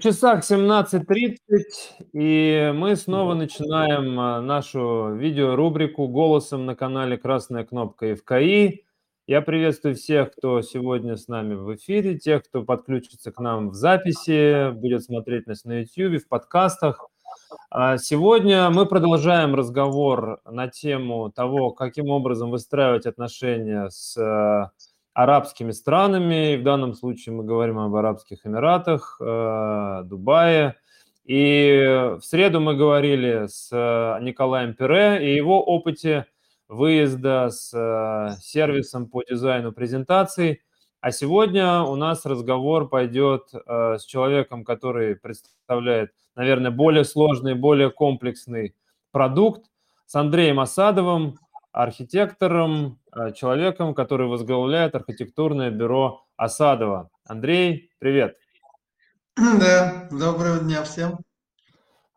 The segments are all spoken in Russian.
часах 17.30, и мы снова начинаем а, нашу видеорубрику «Голосом» на канале «Красная кнопка ФКИ». Я приветствую всех, кто сегодня с нами в эфире, тех, кто подключится к нам в записи, будет смотреть нас на YouTube, в подкастах. А сегодня мы продолжаем разговор на тему того, каким образом выстраивать отношения с арабскими странами. В данном случае мы говорим об Арабских Эмиратах, э, Дубае. И в среду мы говорили с э, Николаем Пере и его опыте выезда с э, сервисом по дизайну презентаций. А сегодня у нас разговор пойдет с человеком, который представляет, наверное, более сложный, более комплексный продукт, с Андреем Асадовым, архитектором, человеком, который возглавляет архитектурное бюро Осадова. Андрей, привет. Да, доброго дня всем.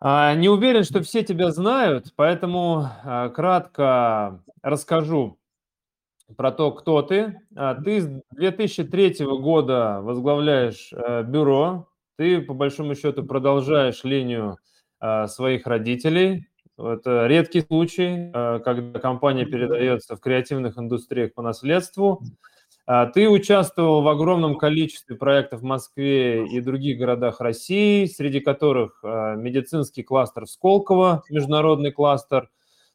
А, не уверен, что все тебя знают, поэтому а, кратко расскажу про то, кто ты. А, ты с 2003 года возглавляешь э, бюро, ты по большому счету продолжаешь линию своих родителей, это редкий случай, э, когда компания передается в креативных индустриях по наследству. А, ты участвовал в огромном количестве проектов в Москве и других городах России, среди которых э, медицинский кластер в Сколково, международный кластер,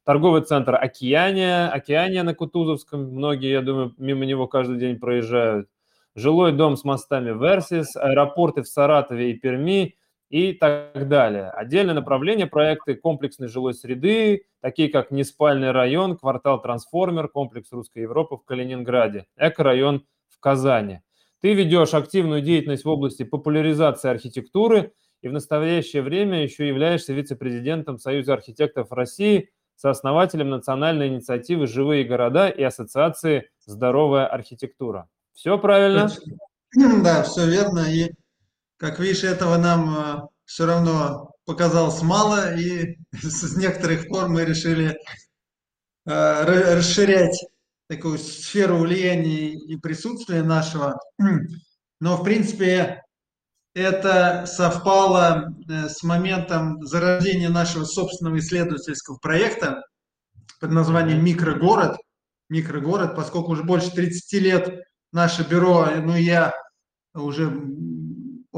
торговый центр «Океания», «Океания» на Кутузовском, многие, я думаю, мимо него каждый день проезжают, жилой дом с мостами «Версис», аэропорты в Саратове и Перми – и так далее. Отдельное направление проекты комплексной жилой среды, такие как Неспальный район, квартал Трансформер, комплекс Русской Европы в Калининграде, эко-район в Казани. Ты ведешь активную деятельность в области популяризации архитектуры и в настоящее время еще являешься вице-президентом Союза архитекторов России, сооснователем национальной инициативы «Живые города» и Ассоциации «Здоровая архитектура». Все правильно? Да, все верно. И как видишь, этого нам э, все равно показалось мало, и с некоторых пор мы решили э, расширять такую сферу влияния и присутствия нашего. Но, в принципе, это совпало э, с моментом зарождения нашего собственного исследовательского проекта под названием «Микрогород». Микрогород, поскольку уже больше 30 лет наше бюро, ну я уже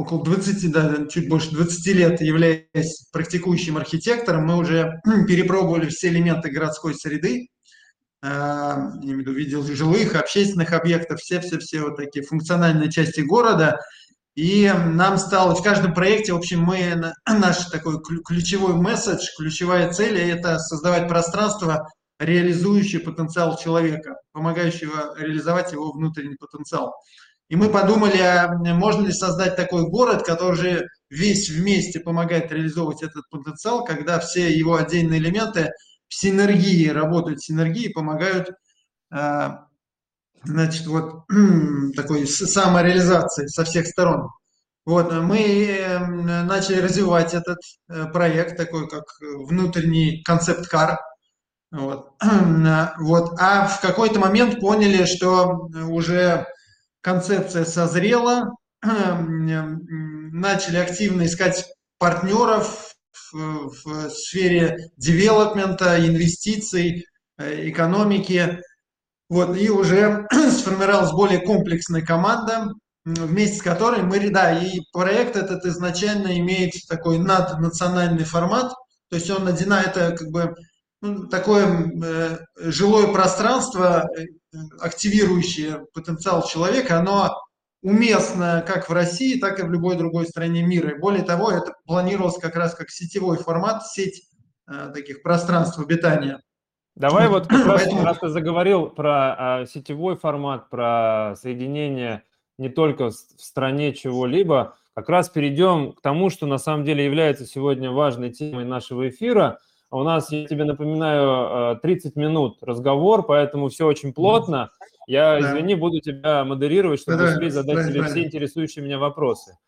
около 20, да, чуть больше 20 лет являясь практикующим архитектором, мы уже перепробовали все элементы городской среды, э, я имею в виду видел жилых, общественных объектов, все-все-все вот такие функциональные части города. И нам стало в каждом проекте, в общем, мы, наш такой ключевой месседж, ключевая цель – это создавать пространство, реализующее потенциал человека, помогающего реализовать его внутренний потенциал. И мы подумали, а можно ли создать такой город, который же весь вместе помогает реализовывать этот потенциал, когда все его отдельные элементы в синергии работают в синергии помогают а, значит, вот такой самореализации со всех сторон. Вот, мы начали развивать этот э, проект, такой как внутренний концепт-кар. Вот. вот. А в какой-то момент поняли, что уже концепция созрела, начали активно искать партнеров в, в сфере девелопмента, инвестиций, э, экономики. Вот, и уже сформировалась более комплексная команда, вместе с которой мы, да, и проект этот изначально имеет такой наднациональный формат, то есть он один, это как бы ну, такое э, жилое пространство, э, активирующее потенциал человека, оно уместно как в России, так и в любой другой стране мира. И более того, это планировалось как раз как сетевой формат, сеть э, таких пространств обитания. Давай вот, как раз, раз ты заговорил про э, сетевой формат, про соединение не только в стране чего-либо, как раз перейдем к тому, что на самом деле является сегодня важной темой нашего эфира – у нас, я тебе напоминаю, 30 э, минут разговор, поэтому все очень плотно. Я, извини, буду тебя модерировать, чтобы да, успеть задать да, тебе да. все интересующие меня вопросы.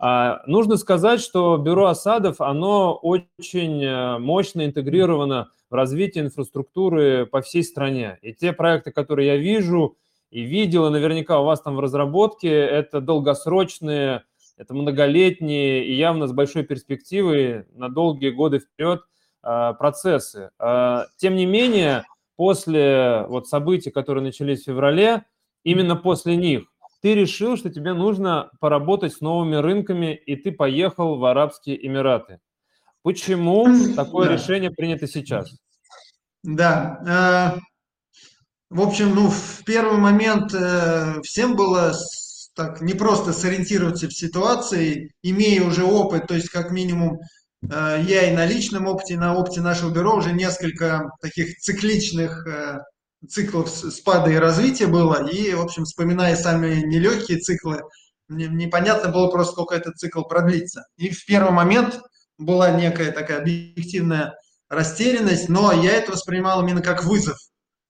А, нужно сказать, что бюро осадов, оно очень э, мощно интегрировано в развитие инфраструктуры по всей стране. И те проекты, которые я вижу и видел, и наверняка у вас там в разработке, это долгосрочные это многолетние и явно с большой перспективой на долгие годы вперед процессы. А, тем не менее, после вот событий, которые начались в феврале, именно после них ты решил, что тебе нужно поработать с новыми рынками, и ты поехал в Арабские Эмираты. Почему такое да. решение принято сейчас? Да. Э, в общем, ну, в первый момент э, всем было так не просто сориентироваться в ситуации, имея уже опыт, то есть как минимум э, я и на личном опыте, на опыте нашего бюро уже несколько таких цикличных циклов спада и развития было, и, в общем, вспоминая сами нелегкие циклы, непонятно было просто, сколько этот цикл продлится. И в первый момент была некая такая объективная растерянность, но я это воспринимал именно как вызов.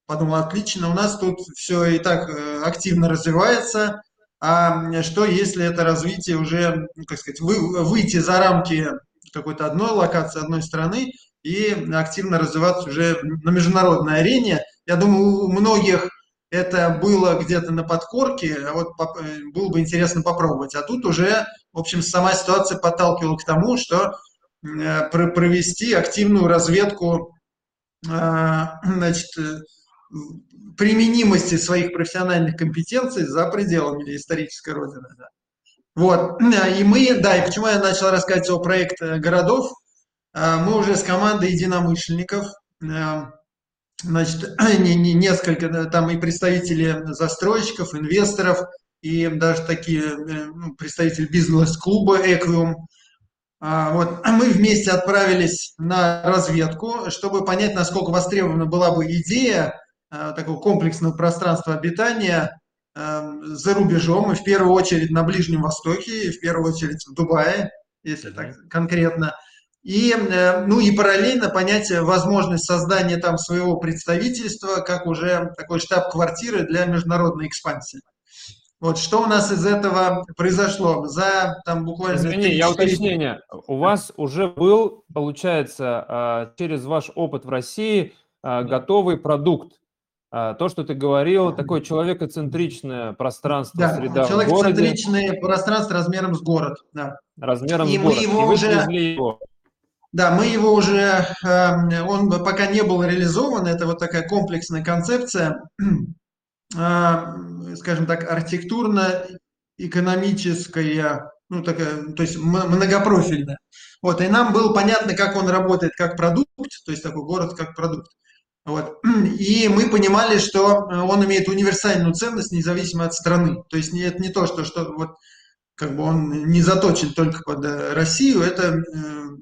Подумал, отлично, у нас тут все и так э, активно развивается, а что если это развитие уже, ну, как сказать, вы, выйти за рамки какой-то одной локации, одной страны и активно развиваться уже на международной арене. Я думаю, у многих это было где-то на подкорке, а вот э, было бы интересно попробовать. А тут уже, в общем, сама ситуация подталкивала к тому, что Э, провести активную разведку э, значит, применимости своих профессиональных компетенций за пределами исторической родины. Вот. И мы, да, и почему я начал рассказывать о проекте городов, мы уже с командой единомышленников, значит, несколько, там и представители застройщиков, инвесторов, и даже такие ну, представители бизнес-клуба «Эквиум», а, вот, мы вместе отправились на разведку, чтобы понять, насколько востребована была бы идея а, такого комплексного пространства обитания а, за рубежом, и в первую очередь на Ближнем Востоке, и в первую очередь в Дубае, если так конкретно. И, э, ну и параллельно понять возможность создания там своего представительства, как уже такой штаб-квартиры для международной экспансии. Вот что у нас из этого произошло за там буквально... Извини, я уточнение. У вас уже был, получается, а, через ваш опыт в России а, готовый продукт. А, то, что ты говорил, такое человекоцентричное пространство, да, среда человекоцентричное пространство размером с город. Да. Размером И с город. Мы его И уже... его. Да, мы его уже, он пока не был реализован, это вот такая комплексная концепция. А, скажем так, архитектурно-экономическая, ну, такая, то есть многопрофильная. Вот, и нам было понятно, как он работает как продукт, то есть такой город как продукт. Вот. И мы понимали, что он имеет универсальную ценность, независимо от страны. То есть это не то, что, что вот, как бы он не заточен только под э, Россию, это э,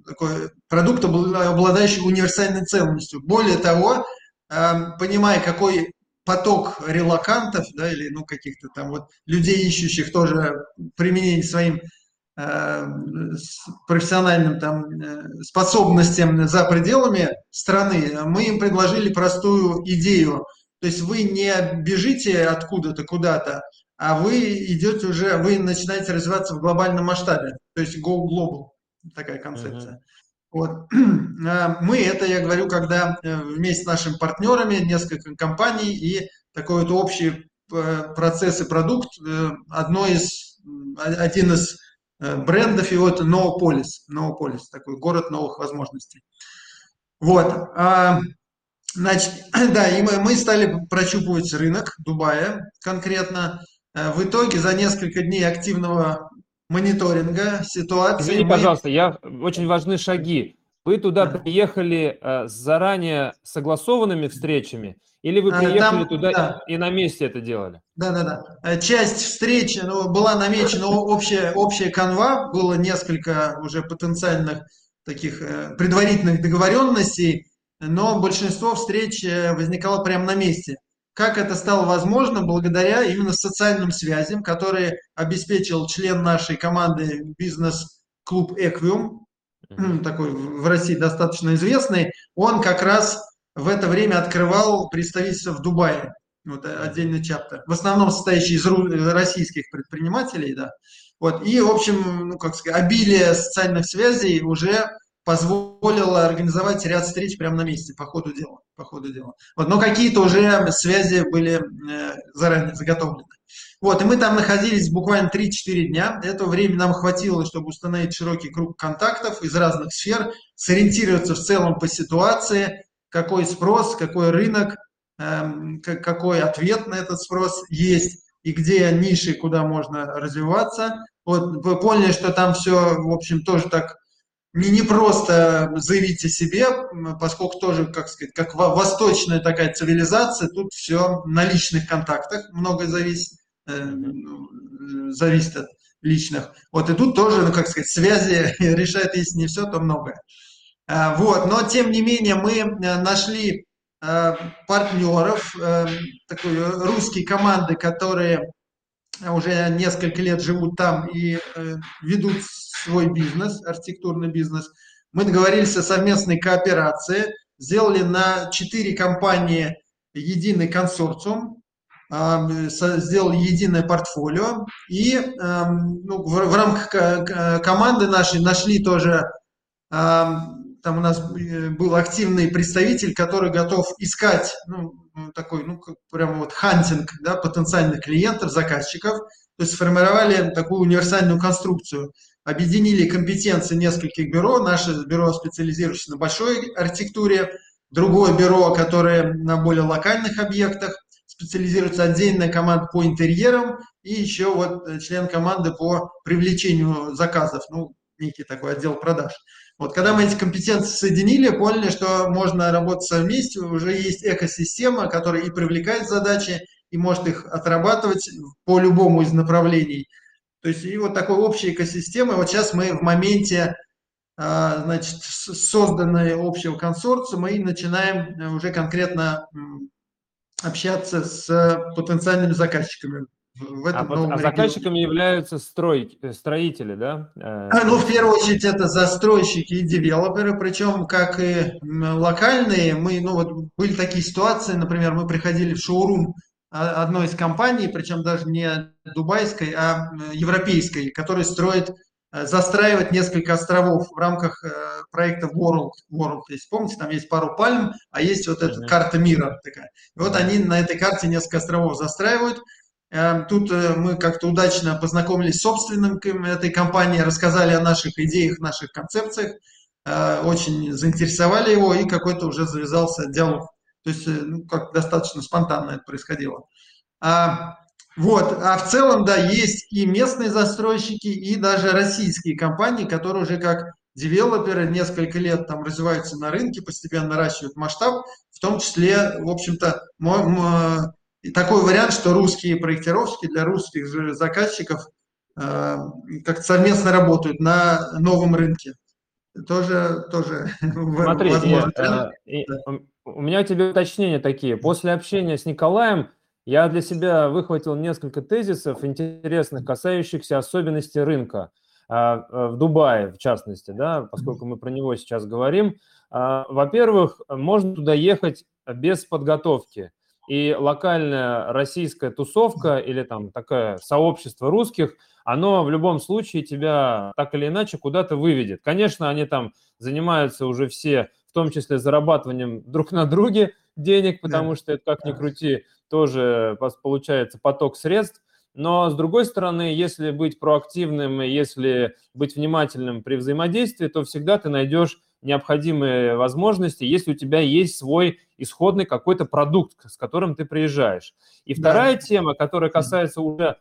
такой продукт, обладающий универсальной ценностью. Более того, э, понимая, какой поток релакантов, да, или ну каких-то там вот людей, ищущих тоже применение своим э, профессиональным там э, способностям за пределами страны, мы им предложили простую идею. То есть вы не бежите откуда-то куда-то, а вы идете уже, вы начинаете развиваться в глобальном масштабе. То есть go global, такая концепция. Uh-huh. Вот. А, мы это, я говорю, когда э, вместе с нашими партнерами, несколько компаний и такой вот общий э, процесс и продукт, э, одно из, один из брендов его это Новополис, Новополис, такой город новых возможностей. Вот. А, значит, да, и мы, мы стали прощупывать рынок Дубая конкретно. В итоге за несколько дней активного мониторинга ситуации. Извини, мы... пожалуйста, я очень важны шаги. Вы туда да. приехали э, с заранее согласованными встречами, или вы э, приехали Там, туда да. и, и на месте это делали? Да, да, да. Э, часть встречи ну, была намечена общая, общая канва, было несколько уже потенциальных таких э, предварительных договоренностей, но большинство встреч возникало прямо на месте. Как это стало возможно? Благодаря именно социальным связям, которые обеспечил член нашей команды бизнес-клуб Equium, такой в России достаточно известный. Он как раз в это время открывал представительство в Дубае. Вот отдельный чаптер. В основном состоящий из российских предпринимателей, да. Вот. И, в общем, ну, как сказать, обилие социальных связей уже позволило организовать ряд встреч прямо на месте, по ходу дела. По ходу дела. Вот, но какие-то уже связи были э, заранее заготовлены. Вот, и мы там находились буквально 3-4 дня. Этого времени нам хватило, чтобы установить широкий круг контактов из разных сфер, сориентироваться в целом по ситуации, какой спрос, какой рынок, эм, какой ответ на этот спрос есть и где ниши, куда можно развиваться. Вот вы поняли, что там все, в общем, тоже так не, не просто заявить о себе, поскольку тоже, как сказать, как восточная такая цивилизация, тут все на личных контактах многое зависит, зависит от личных. Вот и тут тоже, ну, как сказать, связи решают, если не все, то многое. А, вот, но тем не менее мы э, нашли э, партнеров, э, такой русские команды, которые уже несколько лет живут там и ведут свой бизнес, архитектурный бизнес. Мы договорились о совместной кооперации, сделали на четыре компании единый консорциум, сделали единое портфолио и ну, в, рамках команды нашей нашли тоже там у нас э, был активный представитель, который готов искать, ну, такой, ну, прямо вот хантинг, да, потенциальных клиентов, заказчиков. То есть сформировали такую универсальную конструкцию. Объединили компетенции нескольких бюро. Наше бюро специализируется на большой архитектуре, другое бюро, которое на более локальных объектах, специализируется отдельная команда по интерьерам и еще вот э, член команды по привлечению заказов, ну, некий такой отдел продаж. Вот когда мы эти компетенции соединили, поняли, что можно работать вместе, уже есть экосистема, которая и привлекает задачи, и может их отрабатывать по любому из направлений. То есть и вот такой общей экосистемы. Вот сейчас мы в моменте а, значит, созданной общего консорциума и начинаем уже конкретно общаться с потенциальными заказчиками в этом а, новом а заказчиками являются строй, э, строители, да? Э, а, ну, в первую очередь, это застройщики и девелоперы, причем как и локальные. Мы, ну, вот были такие ситуации, например, мы приходили в шоурум а, одной из компаний, причем даже не дубайской, а европейской, которая строит, э, застраивает несколько островов в рамках проекта World. World. Если помните, там есть пару пальм, а есть вот эта карта мира такая. И вот они на этой карте несколько островов застраивают, Эм, тут э, мы как-то удачно познакомились с собственником этой компании, рассказали о наших идеях, наших концепциях, э, очень заинтересовали его, и какой-то уже завязался диалог. То есть, э, ну, как достаточно спонтанно это происходило. А, вот, а в целом, да, есть и местные застройщики, и даже российские компании, которые уже как девелоперы несколько лет там развиваются на рынке, постепенно наращивают масштаб, в том числе, в общем-то, такой вариант, что русские проектировщики для русских заказчиков э, как-то совместно работают на новом рынке. Тоже, тоже Смотри, возможно. Я, э, да. У меня тебе уточнения такие. После общения с Николаем я для себя выхватил несколько тезисов интересных, касающихся особенностей рынка э, э, в Дубае, в частности, да, поскольку мы про него сейчас говорим. Э, во-первых, можно туда ехать без подготовки и локальная российская тусовка или там такое сообщество русских, оно в любом случае тебя так или иначе куда-то выведет. Конечно, они там занимаются уже все, в том числе зарабатыванием друг на друге денег, потому что это как ни крути, тоже получается поток средств. Но, с другой стороны, если быть проактивным, если быть внимательным при взаимодействии, то всегда ты найдешь необходимые возможности, если у тебя есть свой исходный какой-то продукт, с которым ты приезжаешь. И вторая да. тема, которая касается уже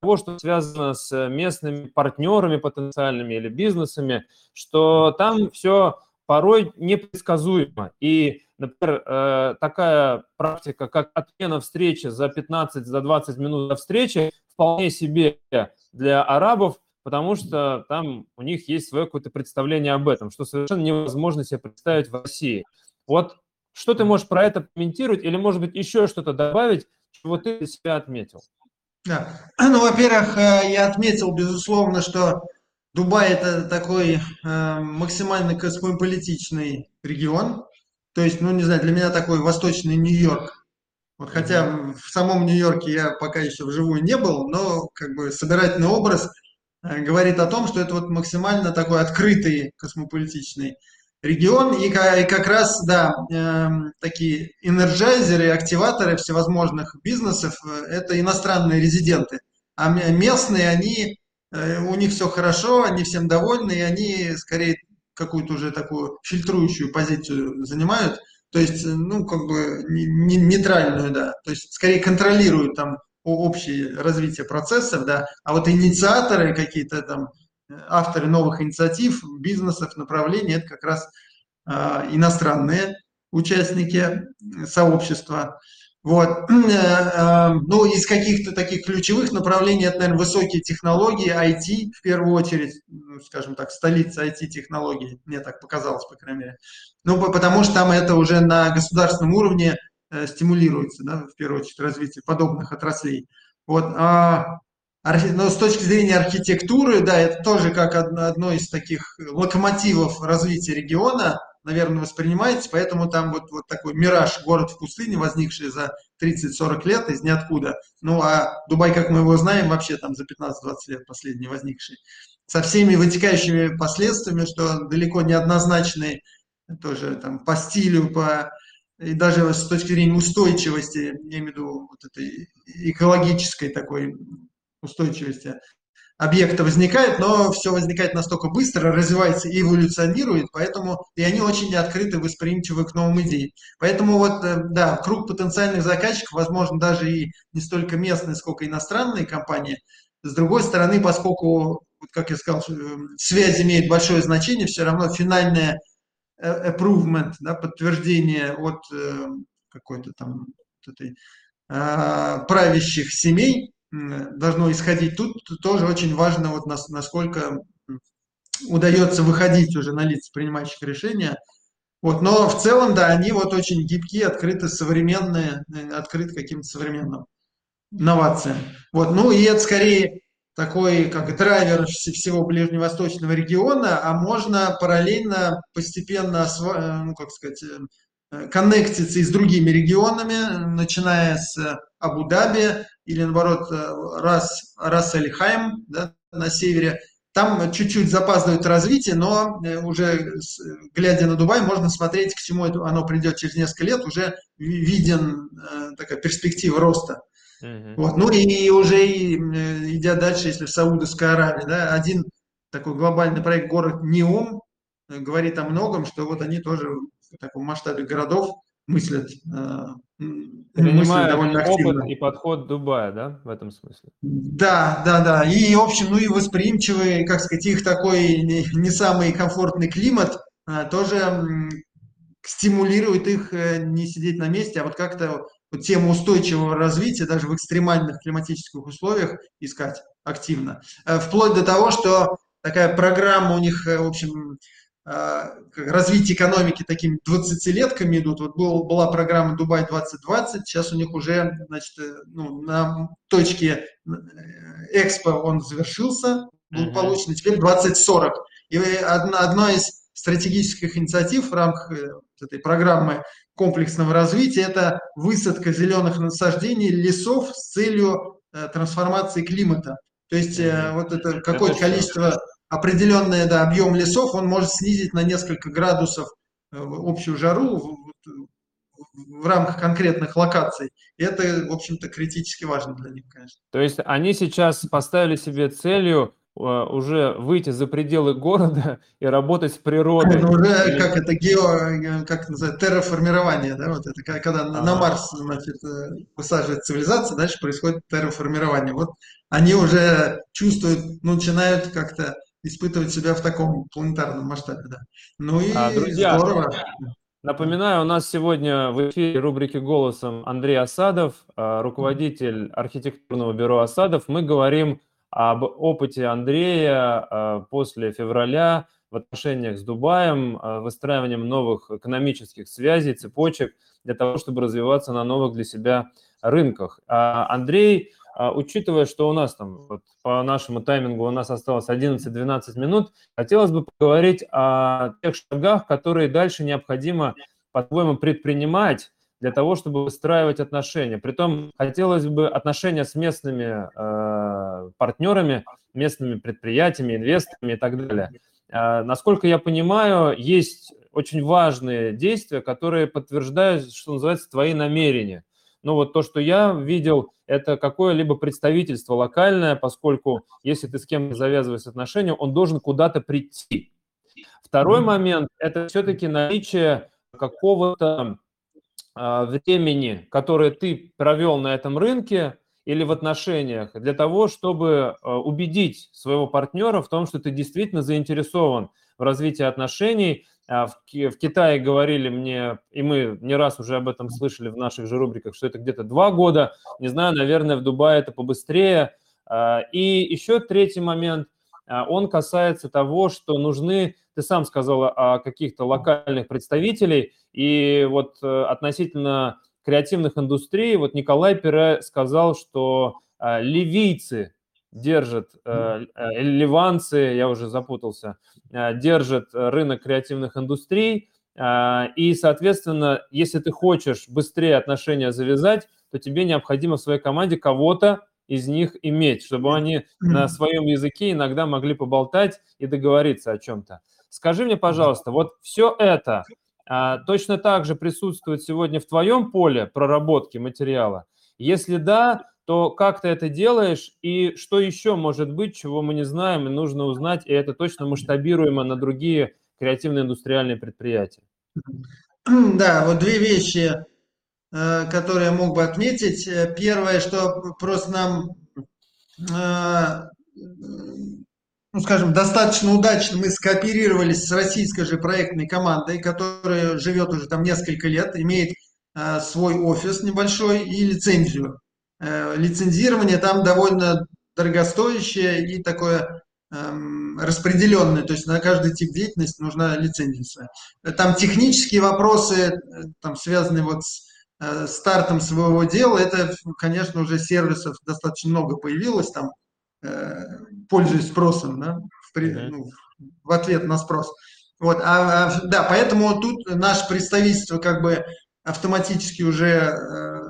того, что связано с местными партнерами потенциальными или бизнесами, что там все порой непредсказуемо. И, например, э, такая практика, как отмена встречи за 15, за 20 минут до встречи, вполне себе для арабов – потому что там у них есть свое какое-то представление об этом, что совершенно невозможно себе представить в России. Вот что ты можешь про это комментировать или, может быть, еще что-то добавить, чего ты для себя отметил? Да. Ну, во-первых, э, я отметил, безусловно, что Дубай – это такой э, максимально космополитичный регион. То есть, ну, не знаю, для меня такой восточный Нью-Йорк. Вот хотя в самом Нью-Йорке я пока еще вживую не был, но как бы собирательный образ – Э, говорит о том, что это вот максимально такой открытый космополитичный регион, и, и как раз, да, э, такие энерджайзеры, активаторы всевозможных бизнесов – это иностранные резиденты. А местные, они, э, у них все хорошо, они всем довольны, и они скорее какую-то уже такую фильтрующую позицию занимают, то есть, ну, как бы не, нейтральную, да, то есть скорее контролируют там общее развитие процессов, да, а вот инициаторы какие-то там, авторы новых инициатив, бизнесов, направлений, это как раз э, иностранные участники сообщества. Вот. Э, э, ну, из каких-то таких ключевых направлений, это, наверное, высокие технологии, IT, в первую очередь, ну, скажем так, столица IT-технологий, мне так показалось, по крайней мере. Ну, потому что там это уже на государственном уровне э, стимулируется, да, в первую очередь, развитие подобных отраслей. Вот. А, но с точки зрения архитектуры, да, это тоже как одно из таких локомотивов развития региона, наверное, воспринимаете, поэтому там вот, вот такой мираж, город в пустыне, возникший за 30-40 лет из ниоткуда. Ну, а Дубай, как мы его знаем, вообще там за 15-20 лет последний возникший. Со всеми вытекающими последствиями, что далеко не однозначные, тоже там по стилю, по и даже с точки зрения устойчивости, я имею в виду вот этой экологической такой устойчивости, объекта возникает, но все возникает настолько быстро, развивается и эволюционирует, поэтому и они очень открыты, восприимчивы к новым идеям. Поэтому вот, э, да, круг потенциальных заказчиков, возможно, даже и не столько местные, сколько иностранные компании. С другой стороны, поскольку, как я сказал, э, связь имеет большое значение, все равно финальное э, approvement, да, подтверждение от какой-то там этой, правящих семей, должно исходить. Тут тоже очень важно, вот насколько удается выходить уже на лица принимающих решения. Вот, но в целом, да, они вот очень гибкие, открыты, современные, э, открыты каким-то современным новациям. Вот, ну и это скорее такой как драйвер всего ближневосточного региона, а можно параллельно постепенно, э, ну, как сказать, э, коннектиться и с другими регионами, начиная с Абу-Даби, или наоборот э, Рас, Рас Эль-Хайм да, на севере, там чуть-чуть запаздывает развитие, но э, уже глядя на Дубай, можно смотреть, к чему оно придет через несколько лет, уже виден э, такая перспектива роста. Uh-huh. Вот. Ну и уже идя дальше, если в Саудовской Аравии, да, один такой глобальный проект город Неом говорит о многом, что вот они тоже в таком масштабе городов мыслят, э, мыслят довольно активно. опыт и подход Дубая, да, в этом смысле? Да, да, да. И, в общем, ну и восприимчивый, как сказать, их такой не, самый комфортный климат а, тоже стимулирует их э, не сидеть на месте, а вот как-то вот тему устойчивого развития даже в экстремальных климатических условиях искать активно. Вплоть до того, что такая программа у них, в общем, развитие экономики такими 20-летками идут. Вот был, была программа Дубай 2020, сейчас у них уже значит, э, ну, на точке э, Экспо он завершился благополучно, uh-huh. теперь 2040. И одна, одна из стратегических инициатив в рамках э, этой программы комплексного развития – это высадка зеленых насаждений, лесов с целью трансформации климата. То есть вот это какое-то количество определенный да, объем лесов, он может снизить на несколько градусов э, общую жару в, рамках конкретных локаций. И это, в общем-то, критически важно для них, конечно. То есть они сейчас поставили себе целью э, уже выйти за пределы города и работать с природой. Ну, уже как это гео, как называется, терраформирование, да, вот это когда а -а -а. на Марс, значит, э, высаживает цивилизация, дальше происходит терраформирование. Вот они уже чувствуют, начинают как-то испытывать себя в таком планетарном масштабе, да. Ну и а, друзья, здорово. Напоминаю, у нас сегодня в эфире рубрики «Голосом» Андрей Осадов, а, руководитель архитектурного бюро «Осадов». Мы говорим об опыте Андрея а, после февраля в отношениях с Дубаем, а, выстраиванием новых экономических связей, цепочек для того, чтобы развиваться на новых для себя рынках. Андрей учитывая, что у нас там вот, по нашему таймингу у нас осталось 11-12 минут, хотелось бы поговорить о тех шагах, которые дальше необходимо, по-твоему, предпринимать для того, чтобы выстраивать отношения. Притом хотелось бы отношения с местными э, партнерами, местными предприятиями, инвесторами и так далее. Э, насколько я понимаю, есть очень важные действия, которые подтверждают, что называется, твои намерения. Но вот то, что я видел, это какое-либо представительство локальное, поскольку если ты с кем-то завязываешь отношения, он должен куда-то прийти. Второй момент – это все-таки наличие какого-то а, времени, которое ты провел на этом рынке или в отношениях, для того, чтобы а, убедить своего партнера в том, что ты действительно заинтересован в развитии отношений. А, в, Китае говорили мне, и мы не раз уже об этом слышали в наших же рубриках, что это где-то два года. Не знаю, наверное, в Дубае это побыстрее. И еще третий момент, он касается того, что нужны ты сам сказал о каких-то локальных представителей, и вот э, относительно креативных индустрий, вот Николай Пере сказал, что э, ливийцы держат, э, ливанцы, я уже запутался, держат рынок креативных индустрий, и, соответственно, если ты хочешь быстрее отношения завязать, то тебе необходимо в своей команде кого-то, из них иметь, чтобы они на своем языке иногда могли поболтать и договориться о чем-то. Скажи мне, пожалуйста, вот все это точно так же присутствует сегодня в твоем поле проработки материала? Если да, то как ты это делаешь и что еще может быть, чего мы не знаем и нужно узнать, и это точно масштабируемо на другие креативные индустриальные предприятия? Да, вот две вещи, э, которые я мог бы отметить. Э, первое, что просто нам э, ну, скажем, достаточно удачно мы скооперировались с российской же проектной командой, которая живет уже там несколько лет, имеет э, свой офис небольшой и лицензию. Э, лицензирование там довольно дорогостоящее и такое эм, распределенное, то есть на каждый тип деятельности нужна лицензия. Там технические вопросы, э, там связанные вот с стартом своего дела, это, конечно, уже сервисов достаточно много появилось, там пользуясь спросом, да, в, ну, в ответ на спрос. Вот, а, а, да, поэтому тут наше представительство как бы автоматически уже э,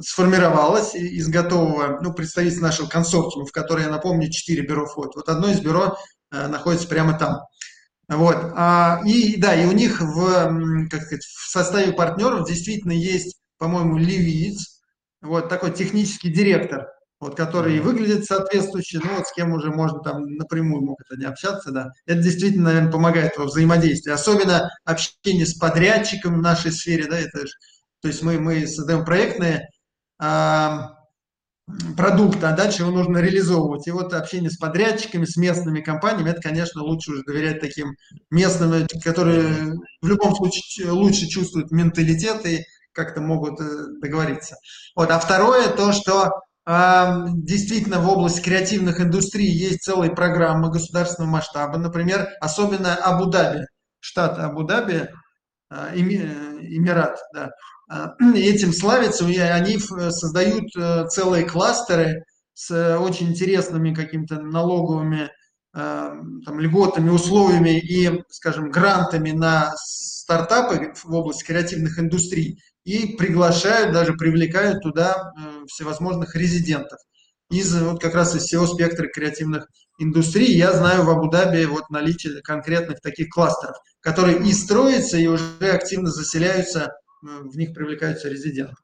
сформировалось из готового, ну, представительства нашего консорциума, в которой, я напомню, 4 бюро входит. Вот одно из бюро э, находится прямо там. Вот, а, и да, и у них в, как сказать, в составе партнеров действительно есть, по-моему, ливиец, вот такой технический директор, вот, который выглядит соответствующе, ну вот с кем уже можно там напрямую мог это не общаться, да. Это действительно, наверное, помогает во взаимодействии. Особенно общение с подрядчиком в нашей сфере, да, это же, то есть мы, мы создаем проектные а, продукты, а дальше его нужно реализовывать. И вот общение с подрядчиками, с местными компаниями, это, конечно, лучше уже доверять таким местным, которые в любом случае лучше чувствуют менталитет и как-то могут э, договориться. Вот. А второе, то, что Действительно, в области креативных индустрий есть целые программы государственного масштаба. Например, особенно Абу-Даби, штат Абу-Даби, а, Эмират, да, а, этим славятся, и они создают э, целые кластеры с очень интересными какими-то налоговыми там, льготами, условиями и, скажем, грантами на стартапы в области креативных индустрий и приглашают, даже привлекают туда э, всевозможных резидентов из вот как раз из всего спектра креативных индустрий. Я знаю в Абу-Даби вот наличие конкретных таких кластеров, которые и строятся, и уже активно заселяются, э, в них привлекаются резиденты.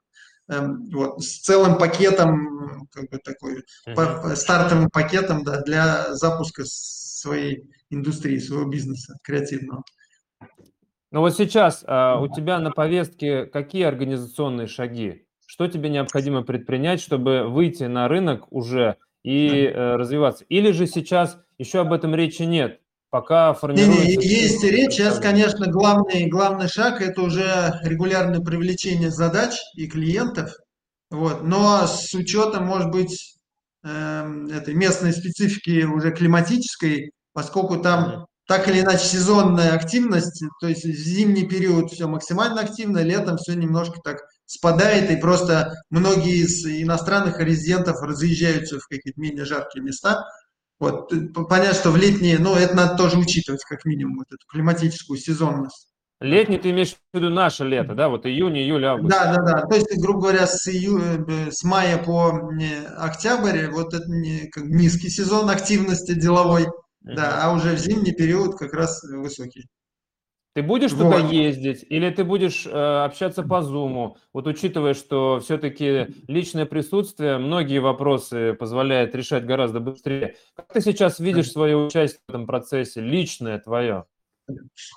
Эм, вот, с целым пакетом, как бы такой, стартовым пакетом да, для запуска своей индустрии, своего бизнеса креативного. Ну вот сейчас а, у тебя на повестке какие организационные шаги? Что тебе необходимо предпринять, чтобы выйти на рынок уже и э, развиваться? Или же сейчас еще об этом речи нет? Пока формируется... Не, не, есть речь. Сейчас, конечно, главный, главный шаг – это уже регулярное привлечение задач и клиентов. Вот. Но с учетом, может быть, э, этой местной специфики уже климатической, поскольку там так или иначе сезонная активность, то есть в зимний период все максимально активно, летом все немножко так спадает, и просто многие из иностранных резидентов разъезжаются в какие-то менее жаркие места. Вот, понятно, что в летние, ну, это надо тоже учитывать, как минимум, вот эту климатическую сезонность. Летний ты имеешь в виду наше лето, да, вот июнь, июль, август. Да, да, да. То есть, грубо говоря, с, ию... Э, с мая по э, октябрь, вот это не, как низкий сезон активности деловой, да, а уже в зимний период как раз высокий. Ты будешь вот. туда ездить или ты будешь э, общаться по Zoom? Вот учитывая, что все-таки личное присутствие многие вопросы позволяет решать гораздо быстрее. Как ты сейчас видишь свое участие в этом процессе, личное твое?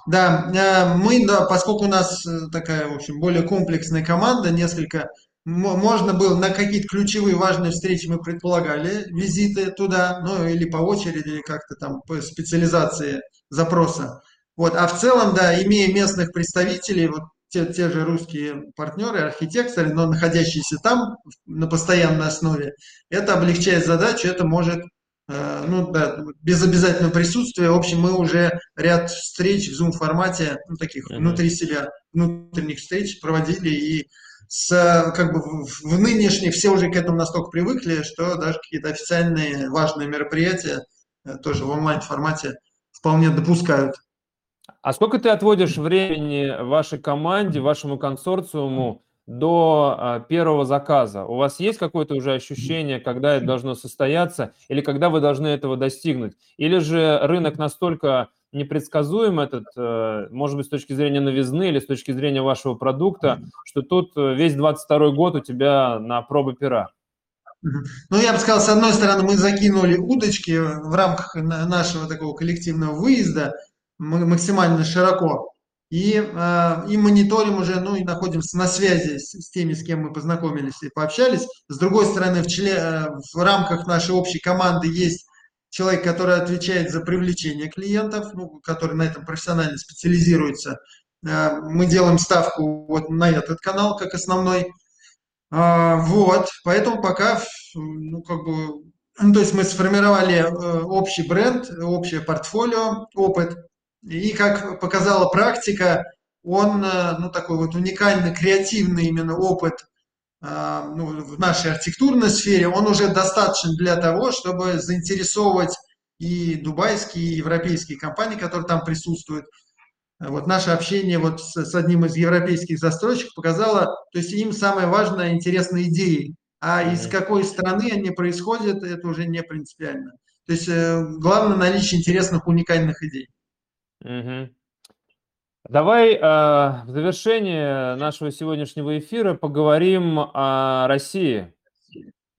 Да, э, мы, да, поскольку у нас э, такая, в общем, более комплексная команда, несколько, можно было на какие-то ключевые важные встречи мы предполагали визиты туда, ну или по очереди, или как-то там по специализации запроса. Вот, а в целом, да, имея местных представителей, вот те, те же русские партнеры, архитекторы, но находящиеся там на постоянной основе, это облегчает задачу, это может, э, ну да, без обязательного присутствия. В общем, мы уже ряд встреч в Zoom-формате, ну, таких mm-hmm. внутри себя, внутренних встреч проводили и с, как бы в, нынешних все уже к этому настолько привыкли, что даже какие-то официальные важные мероприятия э, тоже в онлайн-формате вполне допускают. А сколько ты отводишь времени вашей команде, вашему консорциуму до а, первого заказа? У вас есть какое-то уже ощущение, когда это должно состояться, или когда вы должны этого достигнуть? Или же рынок настолько непредсказуем этот, э, может быть, с точки зрения новизны или с точки зрения вашего продукта, что тут э, весь 22 год у тебя на пробы пера? Ну, я бы сказал, с одной стороны, мы закинули удочки в рамках нашего такого коллективного выезда, максимально широко. И, э, и мониторим уже, ну и находимся на связи с, с теми, с кем мы познакомились и пообщались. С другой стороны, в, чле, э, в рамках нашей общей команды есть человек, который отвечает за привлечение клиентов, ну, который на этом профессионально специализируется. Э, мы делаем ставку вот на этот канал как основной. Вот, поэтому пока, ну, как бы, ну, то есть мы сформировали общий бренд, общее портфолио, опыт, и как показала практика, он, э, ну, такой вот уникальный, креативный именно опыт э, ну, в нашей архитектурной сфере, он уже достаточен для того, чтобы заинтересовывать и дубайские, и европейские компании, которые там присутствуют. Вот наше общение вот с, с одним из европейских застройщиков показало, то есть им самое важное интересные идеи, а из какой страны они происходят, это уже не принципиально. То есть э, главное наличие интересных, уникальных идей. Угу. Давай э, в завершение нашего сегодняшнего эфира поговорим о России.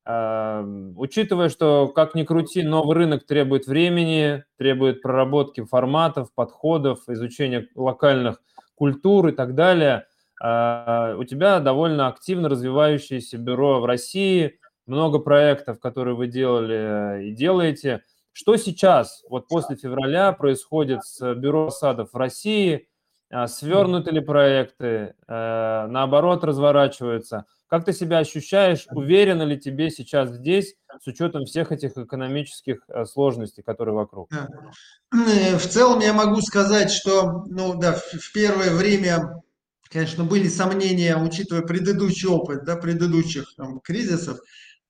Э, учитывая, что, как ни крути, новый рынок требует времени, требует проработки форматов, подходов, изучения локальных культур и так далее, э, у тебя довольно активно развивающееся бюро в России, много проектов, которые вы делали и делаете – что сейчас, вот после февраля, происходит с бюро садов в России? А, свернуты ли проекты? Э, наоборот, разворачиваются? Как ты себя ощущаешь? Уверенно ли тебе сейчас здесь, с учетом всех этих экономических э, сложностей, которые вокруг? Э, в целом я могу сказать, что ну, да, в первое время, конечно, были сомнения, учитывая предыдущий опыт да, предыдущих там, кризисов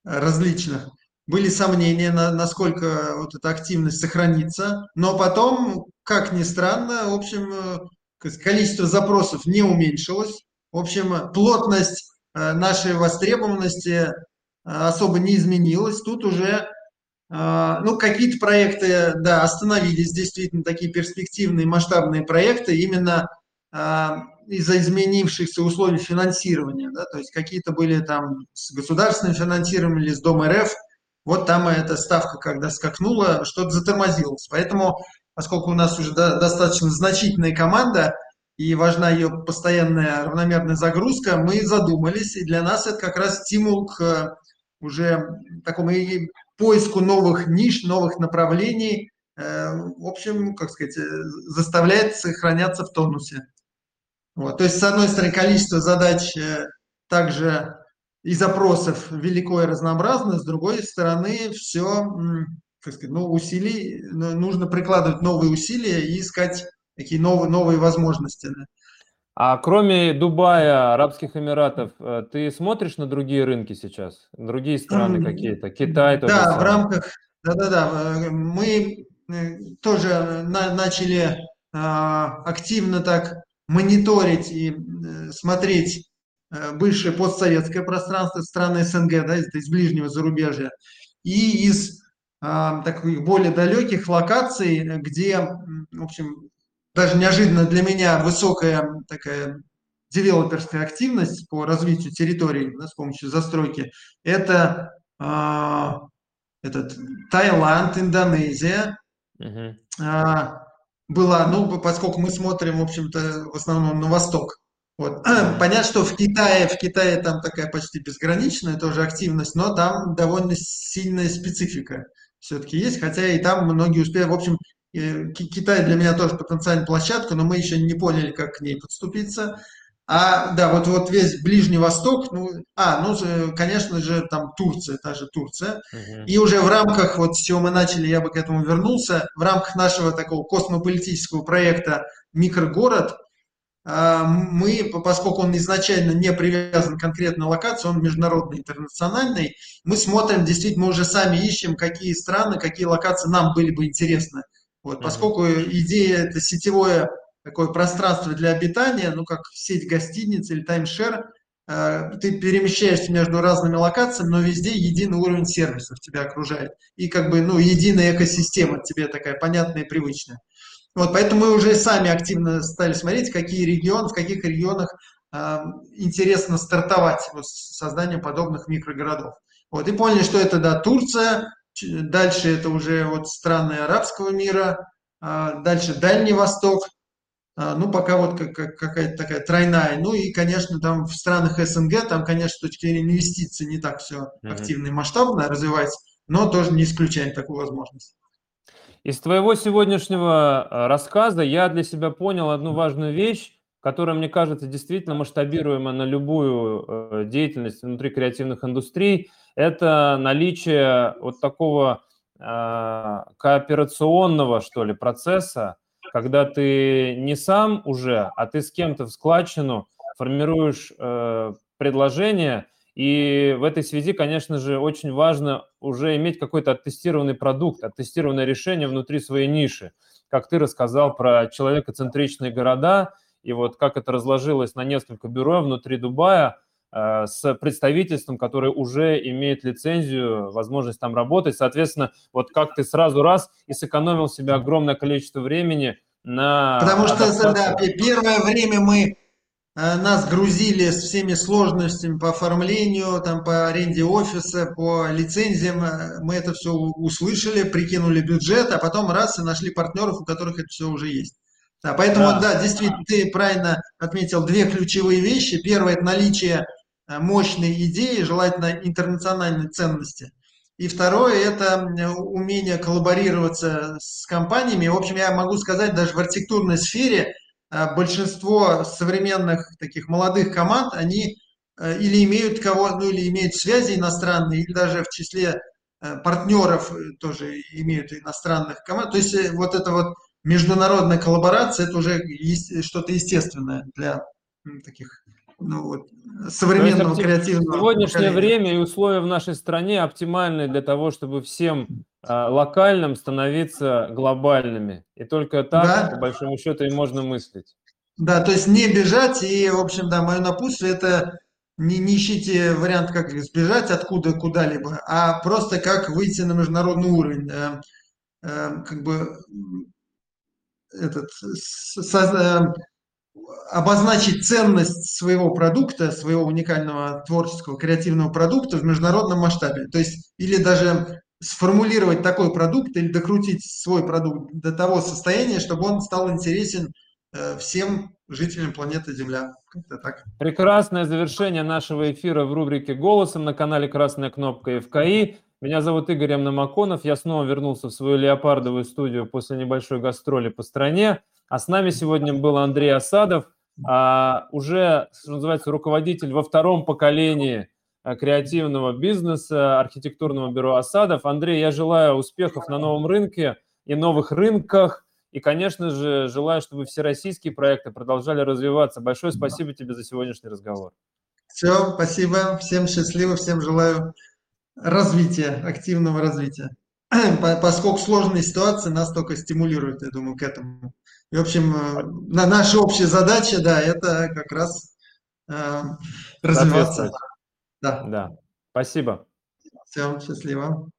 различных были сомнения, на, насколько вот эта активность сохранится. Но потом, как ни странно, в общем, э, количество запросов не уменьшилось. В общем, плотность э, нашей востребованности э, особо не изменилась. Тут уже ну, какие-то проекты, да, остановились, действительно, такие перспективные масштабные проекты, именно из-за изменившихся условий финансирования, да, то есть какие-то были там с государственным финансированием или с Дом РФ, вот там эта ставка, когда скакнула, что-то затормозилось. Поэтому, поскольку у нас уже достаточно значительная команда и важна ее постоянная равномерная загрузка, мы задумались, и для нас это как раз стимул к э, уже такому поиску новых ниш, новых направлений, э, в общем, как сказать, э, заставляет сохраняться в тонусе. Вот. То есть, с одной стороны, количество задач также и запросов велико и разнообразно, с другой стороны, все, как сказать, ну, усилий, ну, нужно прикладывать новые усилия и искать такие новые, новые возможности. А кроме Дубая, Арабских Эмиратов, э, ты смотришь на другие рынки сейчас? Другие страны какие-то? Китай? Да, в рамках, да-да-да, э, мы э, тоже на, начали а, активно так мониторить и смотреть бывшее постсоветское пространство, страны СНГ, да, из, из ближнего зарубежья, и из а, таких более далеких локаций, где, в общем, даже неожиданно для меня высокая такая девелоперская активность по развитию территорий да, с помощью застройки, это э, этот Таиланд, Индонезия. Uh-huh. Э, была, ну, поскольку мы смотрим, в общем-то, в основном на восток. Вот. Понятно, что в Китае, в Китае там такая почти безграничная тоже активность, но там довольно сильная специфика все-таки есть, хотя и там многие успеют, в общем, Китай для меня тоже потенциальная площадка, но мы еще не поняли, как к ней подступиться. А, да, вот, вот весь Ближний Восток, ну, а, ну, конечно же, там Турция, та же Турция. Uh-huh. И уже в рамках, вот с чего мы начали, я бы к этому вернулся, в рамках нашего такого космополитического проекта «Микрогород», мы, поскольку он изначально не привязан к конкретной локации, он международный, интернациональный, мы смотрим, действительно, мы уже сами ищем, какие страны, какие локации нам были бы интересны. Вот, поскольку идея это сетевое такое пространство для обитания, ну как сеть гостиниц или таймшер, э, ты перемещаешься между разными локациями, но везде единый уровень сервисов тебя окружает. И как бы, ну, единая экосистема тебе такая понятная и привычная. Вот, поэтому мы уже сами активно стали смотреть, какие регионы, в каких регионах э, интересно стартовать вот, с созданием подобных микрогородов. Вот, и поняли, что это, да, Турция, дальше это уже вот страны арабского мира, э, дальше Дальний Восток, а, ну, пока вот какая-то такая тройная. Ну и, конечно, там в странах СНГ, там, конечно, с точки зрения инвестиций не так все активно и масштабно развивается, но тоже не исключаем такую возможность. Из твоего сегодняшнего а, рассказа я для себя понял одну важную вещь, которая, мне кажется, действительно масштабируема на любую э, деятельность внутри креативных индустрий. Это наличие вот такого а, кооперационного, что ли, процесса, когда ты не сам уже, а ты с кем-то в складчину формируешь э, предложение, и в этой связи, конечно же, очень важно уже иметь какой-то оттестированный продукт, оттестированное решение внутри своей ниши. Как ты рассказал про человекоцентричные города, и вот как это разложилось на несколько бюро внутри Дубая – Э, с представительством, которое уже имеет лицензию, возможность там работать. Соответственно, вот как ты сразу раз и сэкономил себе огромное количество времени на... Потому что да, первое время мы нас грузили с всеми сложностями по оформлению, там, по аренде офиса, по лицензиям. Э, мы это все услышали, прикинули бюджет, а потом раз и нашли партнеров, у которых это все уже есть. Да, поэтому, да. да, действительно, ты правильно отметил две ключевые вещи. Первое – это наличие Э, мощные идеи, желательно интернациональной ценности. И второе – это умение коллаборироваться с компаниями. В общем, я могу сказать, даже в архитектурной сфере э, большинство современных таких молодых команд, они э, или имеют кого, ну или имеют связи иностранные, или даже в числе партнеров тоже имеют иностранных команд. То есть вот эта вот международная коллаборация, это уже что-то естественное для таких ну, вот, современного есть, креативного. Сегодняшнее поколения. время и условия в нашей стране оптимальны для того, чтобы всем а, локальным становиться глобальными. И только так, да. по большому счету, и можно мыслить. Да, то есть не бежать, и, в общем, да, мое напутствие – это не, не ищите вариант, как сбежать откуда куда-либо, а просто как выйти на международный уровень. Э, э, как бы этот, со, э, обозначить ценность своего продукта, своего уникального творческого, креативного продукта в международном масштабе. То есть, или даже сформулировать такой продукт или докрутить свой продукт до того состояния, чтобы он стал интересен э, всем жителям планеты Земля. Как-то так. Прекрасное завершение нашего эфира в рубрике «Голосом» на канале «Красная кнопка ФКИ». Меня зовут Игорь Амнамаконов. Я снова вернулся в свою леопардовую студию после небольшой гастроли по стране. А с нами сегодня был Андрей Осадов, а, уже, что называется, руководитель во втором поколении а, креативного бизнеса, архитектурного бюро Осадов. Андрей, я желаю успехов на новом рынке и новых рынках. И, конечно же, желаю, чтобы все российские проекты продолжали развиваться. Большое спасибо тебе за сегодняшний разговор. Все, спасибо. Всем счастливо, всем желаю развития, активного развития. Поскольку сложные ситуации нас только стимулируют, я думаю, к этому. И, в общем, э, на наша общая задача, да, это как раз э, развиваться. Да. да. Спасибо. Всем счастливо.